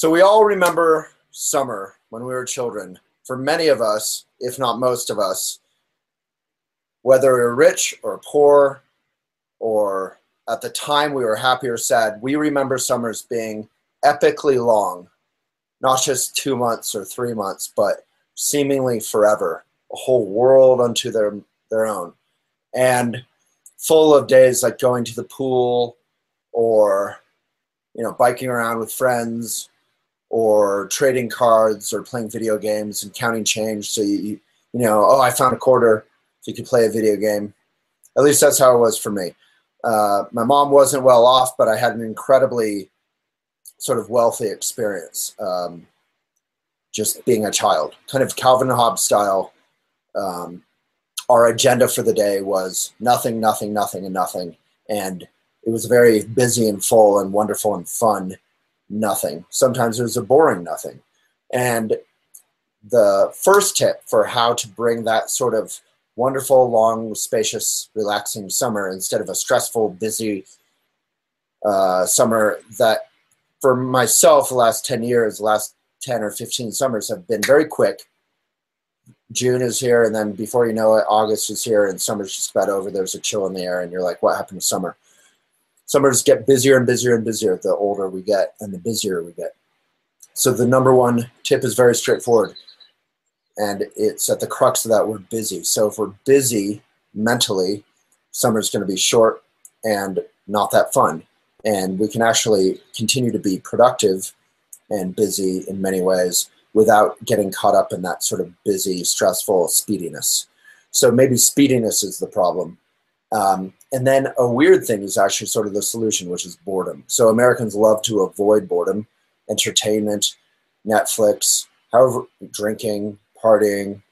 So we all remember summer when we were children. For many of us, if not most of us, whether we were rich or poor, or at the time we were happy or sad, we remember summers being epically long, not just two months or three months, but seemingly forever, a whole world unto their, their own. And full of days like going to the pool or, you know, biking around with friends or trading cards or playing video games and counting change. So you, you know, oh, I found a quarter. If you could play a video game, at least that's how it was for me. Uh, my mom wasn't well off, but I had an incredibly sort of wealthy experience. Um, just being a child, kind of Calvin Hobbes style. Um, our agenda for the day was nothing, nothing, nothing, and nothing, and it was very busy and full and wonderful and fun nothing. Sometimes it was a boring nothing. And the first tip for how to bring that sort of wonderful, long, spacious, relaxing summer instead of a stressful, busy uh, summer that for myself, the last 10 years, the last 10 or 15 summers have been very quick. June is here, and then before you know it, August is here, and summer's just about over. There's a chill in the air, and you're like, what happened to summer? Summers get busier and busier and busier the older we get and the busier we get. So the number one tip is very straightforward. And it's at the crux of that word busy. So if we're busy mentally, summer's going to be short and not that fun. And we can actually continue to be productive and busy in many ways without getting caught up in that sort of busy, stressful speediness. So maybe speediness is the problem um, and then a weird thing is actually sort of the solution, which is boredom. So Americans love to avoid boredom, entertainment, Netflix, however, drinking, partying,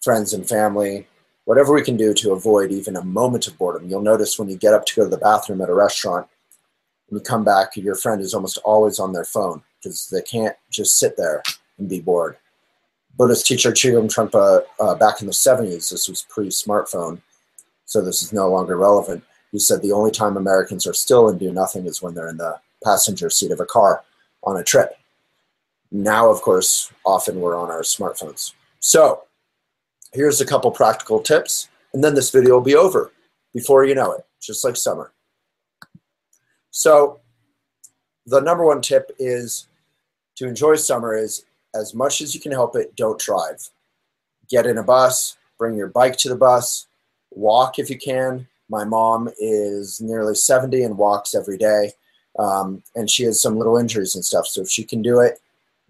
friends and family, whatever we can do to avoid even a moment of boredom. You'll notice when you get up to go to the bathroom at a restaurant, and you come back, your friend is almost always on their phone because they can't just sit there and be bored. Buddhist teacher Chögyam Trungpa, uh, back in the 70s, this was pre-smartphone, so this is no longer relevant. He said the only time Americans are still and do nothing is when they're in the passenger seat of a car on a trip. Now, of course, often we're on our smartphones. So here's a couple practical tips, and then this video will be over before you know it, just like summer. So the number one tip is to enjoy summer is as much as you can help it, don't drive. Get in a bus, bring your bike to the bus, walk if you can. My mom is nearly 70 and walks every day. Um, and she has some little injuries and stuff. So if she can do it,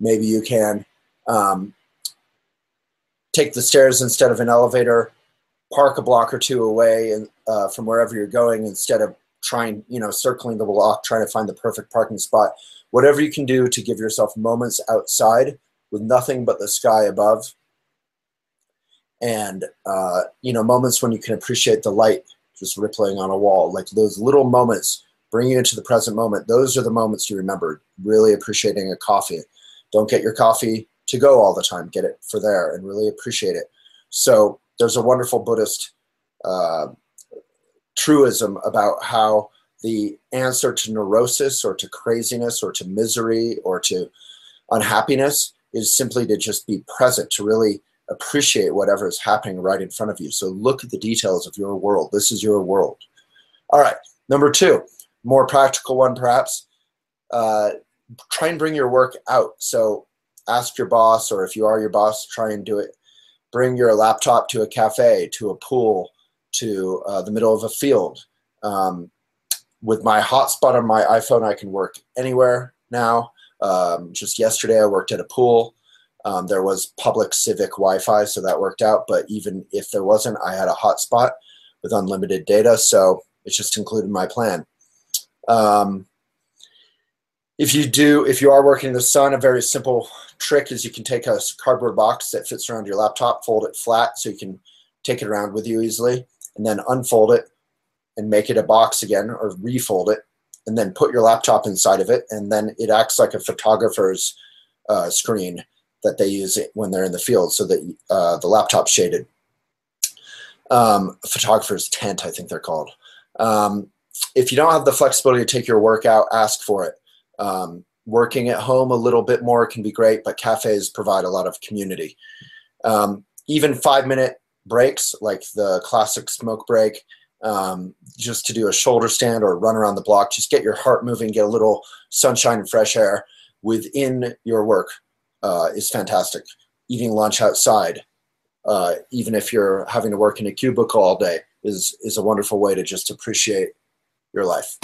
maybe you can. Um, take the stairs instead of an elevator. Park a block or two away and, uh, from wherever you're going instead of trying, you know, circling the block, trying to find the perfect parking spot. Whatever you can do to give yourself moments outside with nothing but the sky above and uh, you know moments when you can appreciate the light just rippling on a wall like those little moments bring you into the present moment those are the moments you remember really appreciating a coffee. Don't get your coffee to go all the time get it for there and really appreciate it. So there's a wonderful buddhist uh, truism about how the answer to neurosis or to craziness or to misery or to unhappiness is simply to just be present to really appreciate whatever is happening right in front of you. So look at the details of your world. This is your world. All right. Number two, more practical one perhaps. Uh, try and bring your work out. So ask your boss, or if you are your boss, try and do it. Bring your laptop to a cafe, to a pool, to uh, the middle of a field. Um, with my hotspot on my iPhone, I can work anywhere now. Um, just yesterday, I worked at a pool. Um, there was public civic Wi-Fi, so that worked out. But even if there wasn't, I had a hotspot with unlimited data, so it just included my plan. Um, if you do, if you are working in the sun, a very simple trick is you can take a cardboard box that fits around your laptop, fold it flat so you can take it around with you easily, and then unfold it and make it a box again, or refold it, and then put your laptop inside of it, and then it acts like a photographer's uh, screen that they use when they're in the field so that uh, the laptop's shaded. Um, photographer's tent, I think they're called. Um, if you don't have the flexibility to take your work out, ask for it. Um, working at home a little bit more can be great, but cafes provide a lot of community. Um, even five minute breaks, like the classic smoke break, um, just to do a shoulder stand or run around the block, just get your heart moving, get a little sunshine and fresh air within your work uh, is fantastic. Eating lunch outside, uh, even if you're having to work in a cubicle all day, is is a wonderful way to just appreciate your life.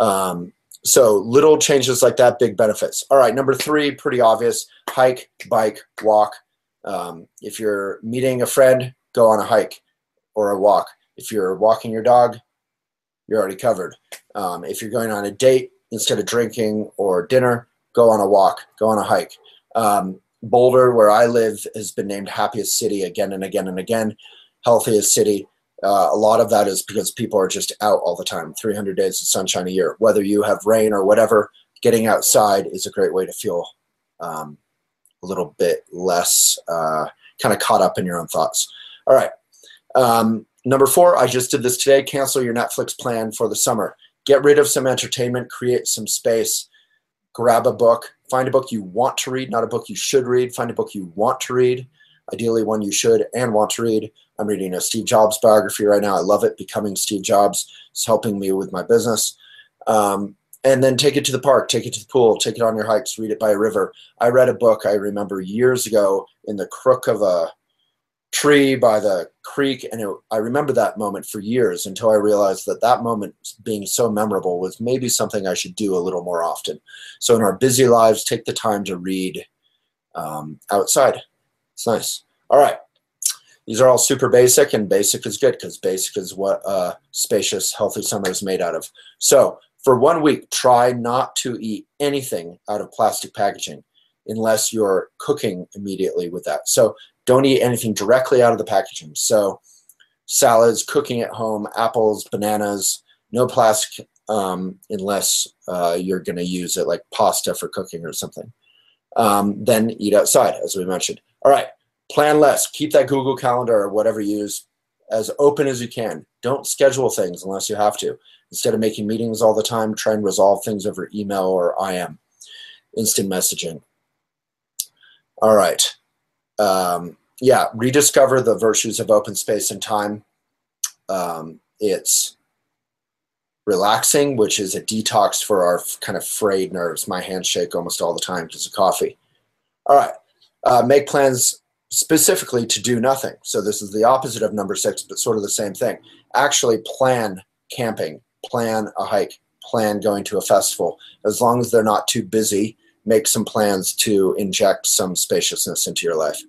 Um, so little changes like that, big benefits. All right, number three, pretty obvious: hike, bike, walk. Um, if you're meeting a friend, go on a hike or a walk. If you're walking your dog, you're already covered. Um, if you're going on a date instead of drinking or dinner, go on a walk, go on a hike. Um, Boulder, where I live, has been named happiest city again and again and again, healthiest city. Uh, a lot of that is because people are just out all the time. 300 days of sunshine a year. Whether you have rain or whatever getting outside is a great way to feel um, a little bit less uh, kind of caught up in your own thoughts. All right. Um, number four i just did this today. Cancel your netflix plan for the summer. Get rid of some entertainment. Create some space grab a book find a book you want to read not a book you should read find a book you want to read ideally one you should and want to read I'm reading a Steve Jobs biography right now. I love it. Becoming Steve Jobs is helping me with my business. Um, and then take it to the park, take it to the pool, take it on your hikes, read it by a river. I read a book I remember years ago in the crook of a tree by the creek, and it, I remember that moment for years until I realized that that moment being so memorable was maybe something I should do a little more often. So in our busy lives, take the time to read um, outside. It's nice. All right. These are all super basic, and basic is good because basic is what a spacious, healthy summer is made out of. So for one week, try not to eat anything out of plastic packaging unless you're cooking immediately with that. So don't eat anything directly out of the packaging. So salads, cooking at home, apples, bananas, no plastic um, unless uh, you're going to use it like pasta for cooking or something. Um, then eat outside, as we mentioned. All right plan less. Keep that Google Calendar or whatever you use as open as you can. Don't schedule things unless you have to. Instead of making meetings all the time, try and resolve things over email or IM, instant messaging. All right. Um, yeah, rediscover the virtues of open space and time. Um, it's relaxing, which is a detox for our kind of frayed nerves. My hands shake almost all the time because of coffee. All right. Uh, make plans specifically to do nothing. So this is the opposite of number six, but sort of the same thing. Actually plan camping, plan a hike, plan going to a festival. As long as they're not too busy, make some plans to inject some spaciousness into your life.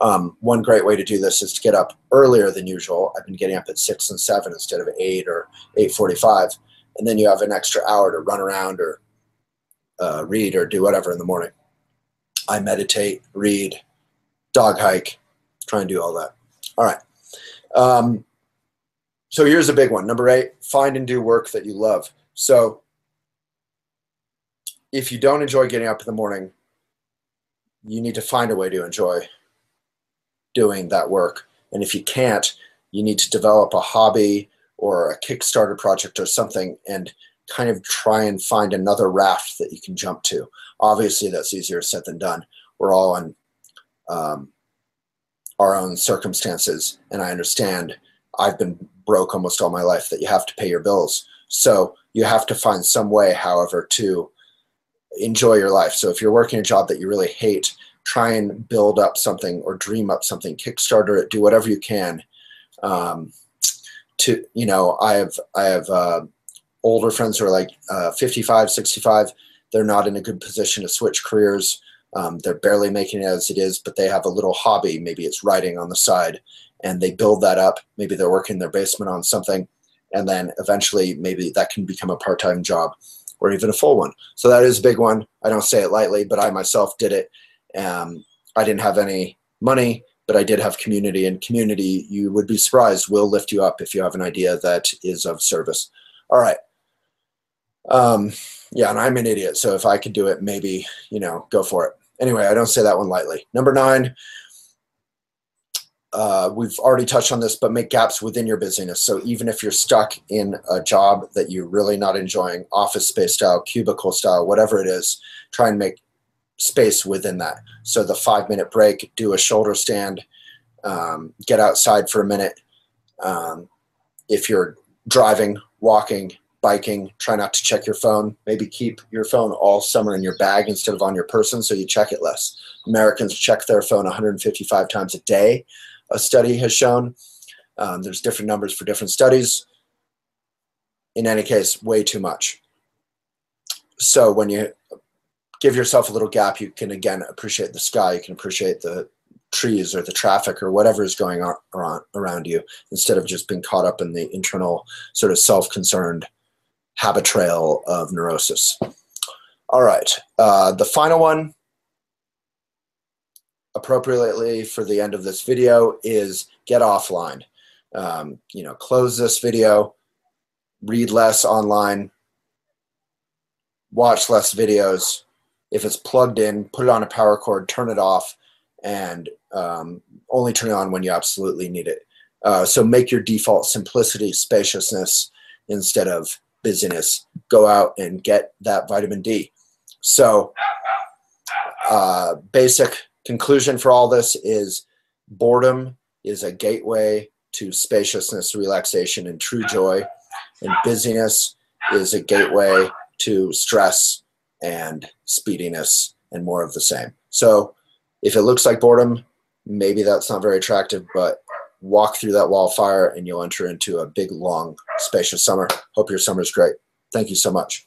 Um, one great way to do this is to get up earlier than usual. I've been getting up at six and seven instead of eight or eight forty-five, and then you have an extra hour to run around or uh, read or do whatever in the morning. I meditate, read, dog hike, try and do all that. All right. Um, so here's a big one. Number eight, find and do work that you love. So if you don't enjoy getting up in the morning, you need to find a way to enjoy doing that work. And if you can't, you need to develop a hobby or a Kickstarter project or something and kind of try and find another raft that you can jump to. Obviously, that's easier said than done. We're all in um, our own circumstances. And I understand I've been broke almost all my life that you have to pay your bills. So you have to find some way, however, to enjoy your life. So if you're working a job that you really hate, try and build up something or dream up something, Kickstarter it, do whatever you can. Um, to you know, I have I have uh, older friends who are like uh, 55, 65. They're not in a good position to switch careers. Um, they're barely making it as it is, but they have a little hobby. Maybe it's writing on the side, and they build that up. Maybe they're working in their basement on something, and then eventually maybe that can become a part-time job or even a full one. So that is a big one. I don't say it lightly, but I myself did it. Um, I didn't have any money, but I did have community, and community, you would be surprised, will lift you up if you have an idea that is of service. All right. Um, yeah, and I'm an idiot, so if I could do it, maybe, you know, go for it. Anyway, I don't say that one lightly. Number nine, uh, we've already touched on this, but make gaps within your busyness. So even if you're stuck in a job that you're really not enjoying, office space style, cubicle style, whatever it is, try and make space within that. So the five minute break, do a shoulder stand, um, get outside for a minute. Um, if you're driving, walking, biking, try not to check your phone. Maybe keep your phone all summer in your bag instead of on your person so you check it less. Americans check their phone 155 times a day a study has shown. Um, there's different numbers for different studies. In any case, way too much. So when you give yourself a little gap, you can again appreciate the sky, you can appreciate the trees or the traffic or whatever is going on around, you instead of just being caught up in the internal sort of self-concerned habit trail of neurosis. All right, uh, the final one appropriately for the end of this video is get offline. Um, you know, close this video, read less online, watch less videos. If it's plugged in, put it on a power cord, turn it off, and um, only turn it on when you absolutely need it. Uh, so make your default simplicity, spaciousness instead of busyness. Go out and get that vitamin D. So uh, basic conclusion for all this is boredom is a gateway to spaciousness, relaxation, and true joy. And busyness is a gateway to stress and speediness and more of the same. So if it looks like boredom, maybe that's not very attractive, but walk through that wall of fire and you'll enter into a big, long, spacious summer. Hope your summer is great. Thank you so much.